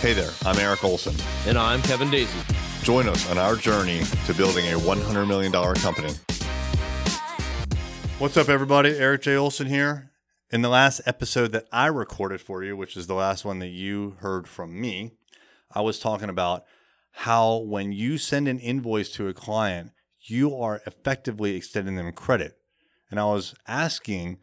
Hey there, I'm Eric Olson. And I'm Kevin Daisy. Join us on our journey to building a $100 million company. What's up, everybody? Eric J. Olson here. In the last episode that I recorded for you, which is the last one that you heard from me, I was talking about how when you send an invoice to a client, you are effectively extending them credit. And I was asking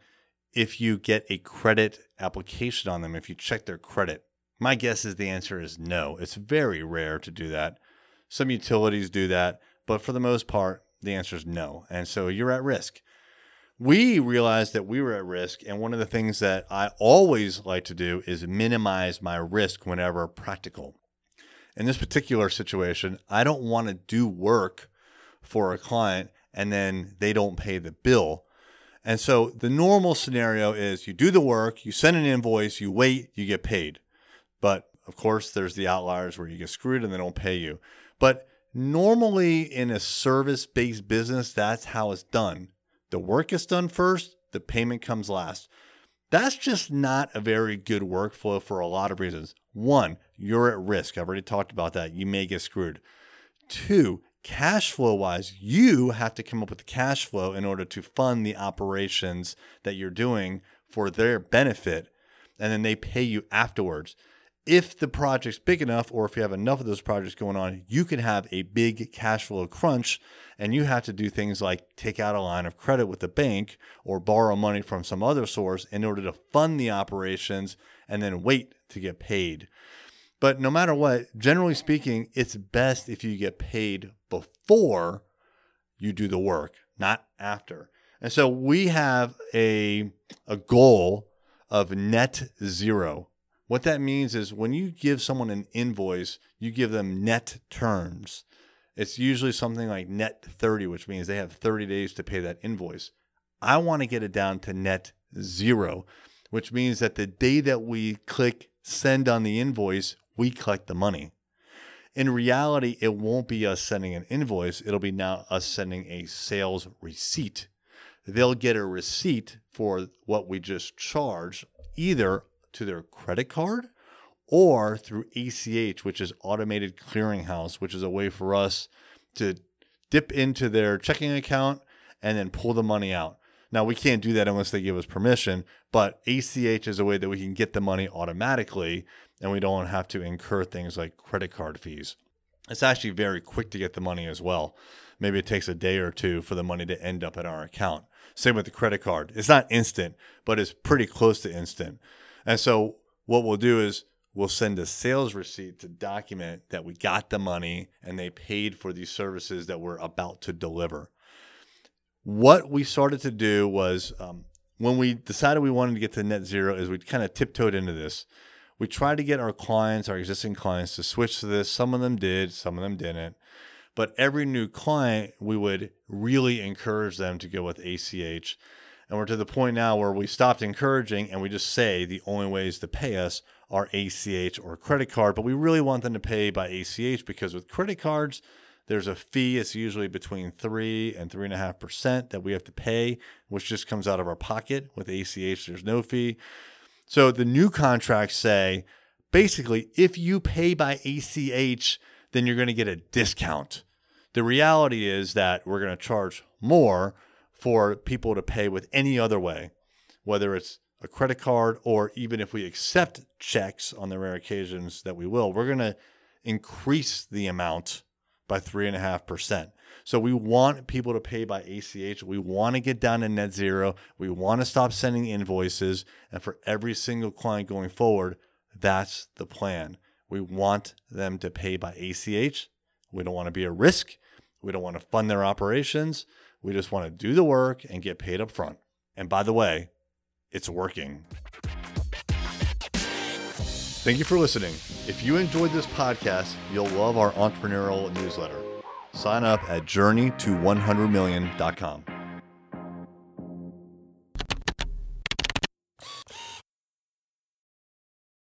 if you get a credit application on them, if you check their credit. My guess is the answer is no. It's very rare to do that. Some utilities do that, but for the most part, the answer is no. And so you're at risk. We realized that we were at risk. And one of the things that I always like to do is minimize my risk whenever practical. In this particular situation, I don't want to do work for a client and then they don't pay the bill. And so the normal scenario is you do the work, you send an invoice, you wait, you get paid. But of course, there's the outliers where you get screwed and they don't pay you. But normally in a service based business, that's how it's done. The work is done first, the payment comes last. That's just not a very good workflow for a lot of reasons. One, you're at risk. I've already talked about that. You may get screwed. Two, cash flow wise, you have to come up with the cash flow in order to fund the operations that you're doing for their benefit. And then they pay you afterwards if the project's big enough or if you have enough of those projects going on, you can have a big cash flow crunch and you have to do things like take out a line of credit with the bank or borrow money from some other source in order to fund the operations and then wait to get paid. But no matter what, generally speaking, it's best if you get paid before you do the work, not after. And so we have a, a goal of net zero what that means is when you give someone an invoice, you give them net terms. It's usually something like net 30, which means they have 30 days to pay that invoice. I want to get it down to net zero, which means that the day that we click send on the invoice, we collect the money. In reality, it won't be us sending an invoice, it'll be now us sending a sales receipt. They'll get a receipt for what we just charged, either to their credit card or through ACH, which is automated clearinghouse, which is a way for us to dip into their checking account and then pull the money out. Now, we can't do that unless they give us permission, but ACH is a way that we can get the money automatically and we don't have to incur things like credit card fees. It's actually very quick to get the money as well. Maybe it takes a day or two for the money to end up at our account. Same with the credit card. It's not instant, but it's pretty close to instant. And so what we'll do is we'll send a sales receipt to document that we got the money and they paid for these services that we're about to deliver. What we started to do was um, when we decided we wanted to get to net zero, is we kind of tiptoed into this. We tried to get our clients, our existing clients, to switch to this. Some of them did, some of them didn't. But every new client, we would really encourage them to go with ACH and we're to the point now where we stopped encouraging and we just say the only ways to pay us are ACH or credit card. But we really want them to pay by ACH because with credit cards, there's a fee. It's usually between three and three and a half percent that we have to pay, which just comes out of our pocket. With ACH, there's no fee. So the new contracts say basically, if you pay by ACH, then you're going to get a discount. The reality is that we're going to charge more for people to pay with any other way, whether it's a credit card or even if we accept checks on the rare occasions that we will, we're going to increase the amount by 3.5%. So we want people to pay by ACH. We want to get down to net zero. We want to stop sending invoices. And for every single client going forward, that's the plan. We want them to pay by ACH. We don't want to be a risk. We don't want to fund their operations. We just want to do the work and get paid up front. And by the way, it's working. Thank you for listening. If you enjoyed this podcast, you'll love our entrepreneurial newsletter. Sign up at journeyto100million.com.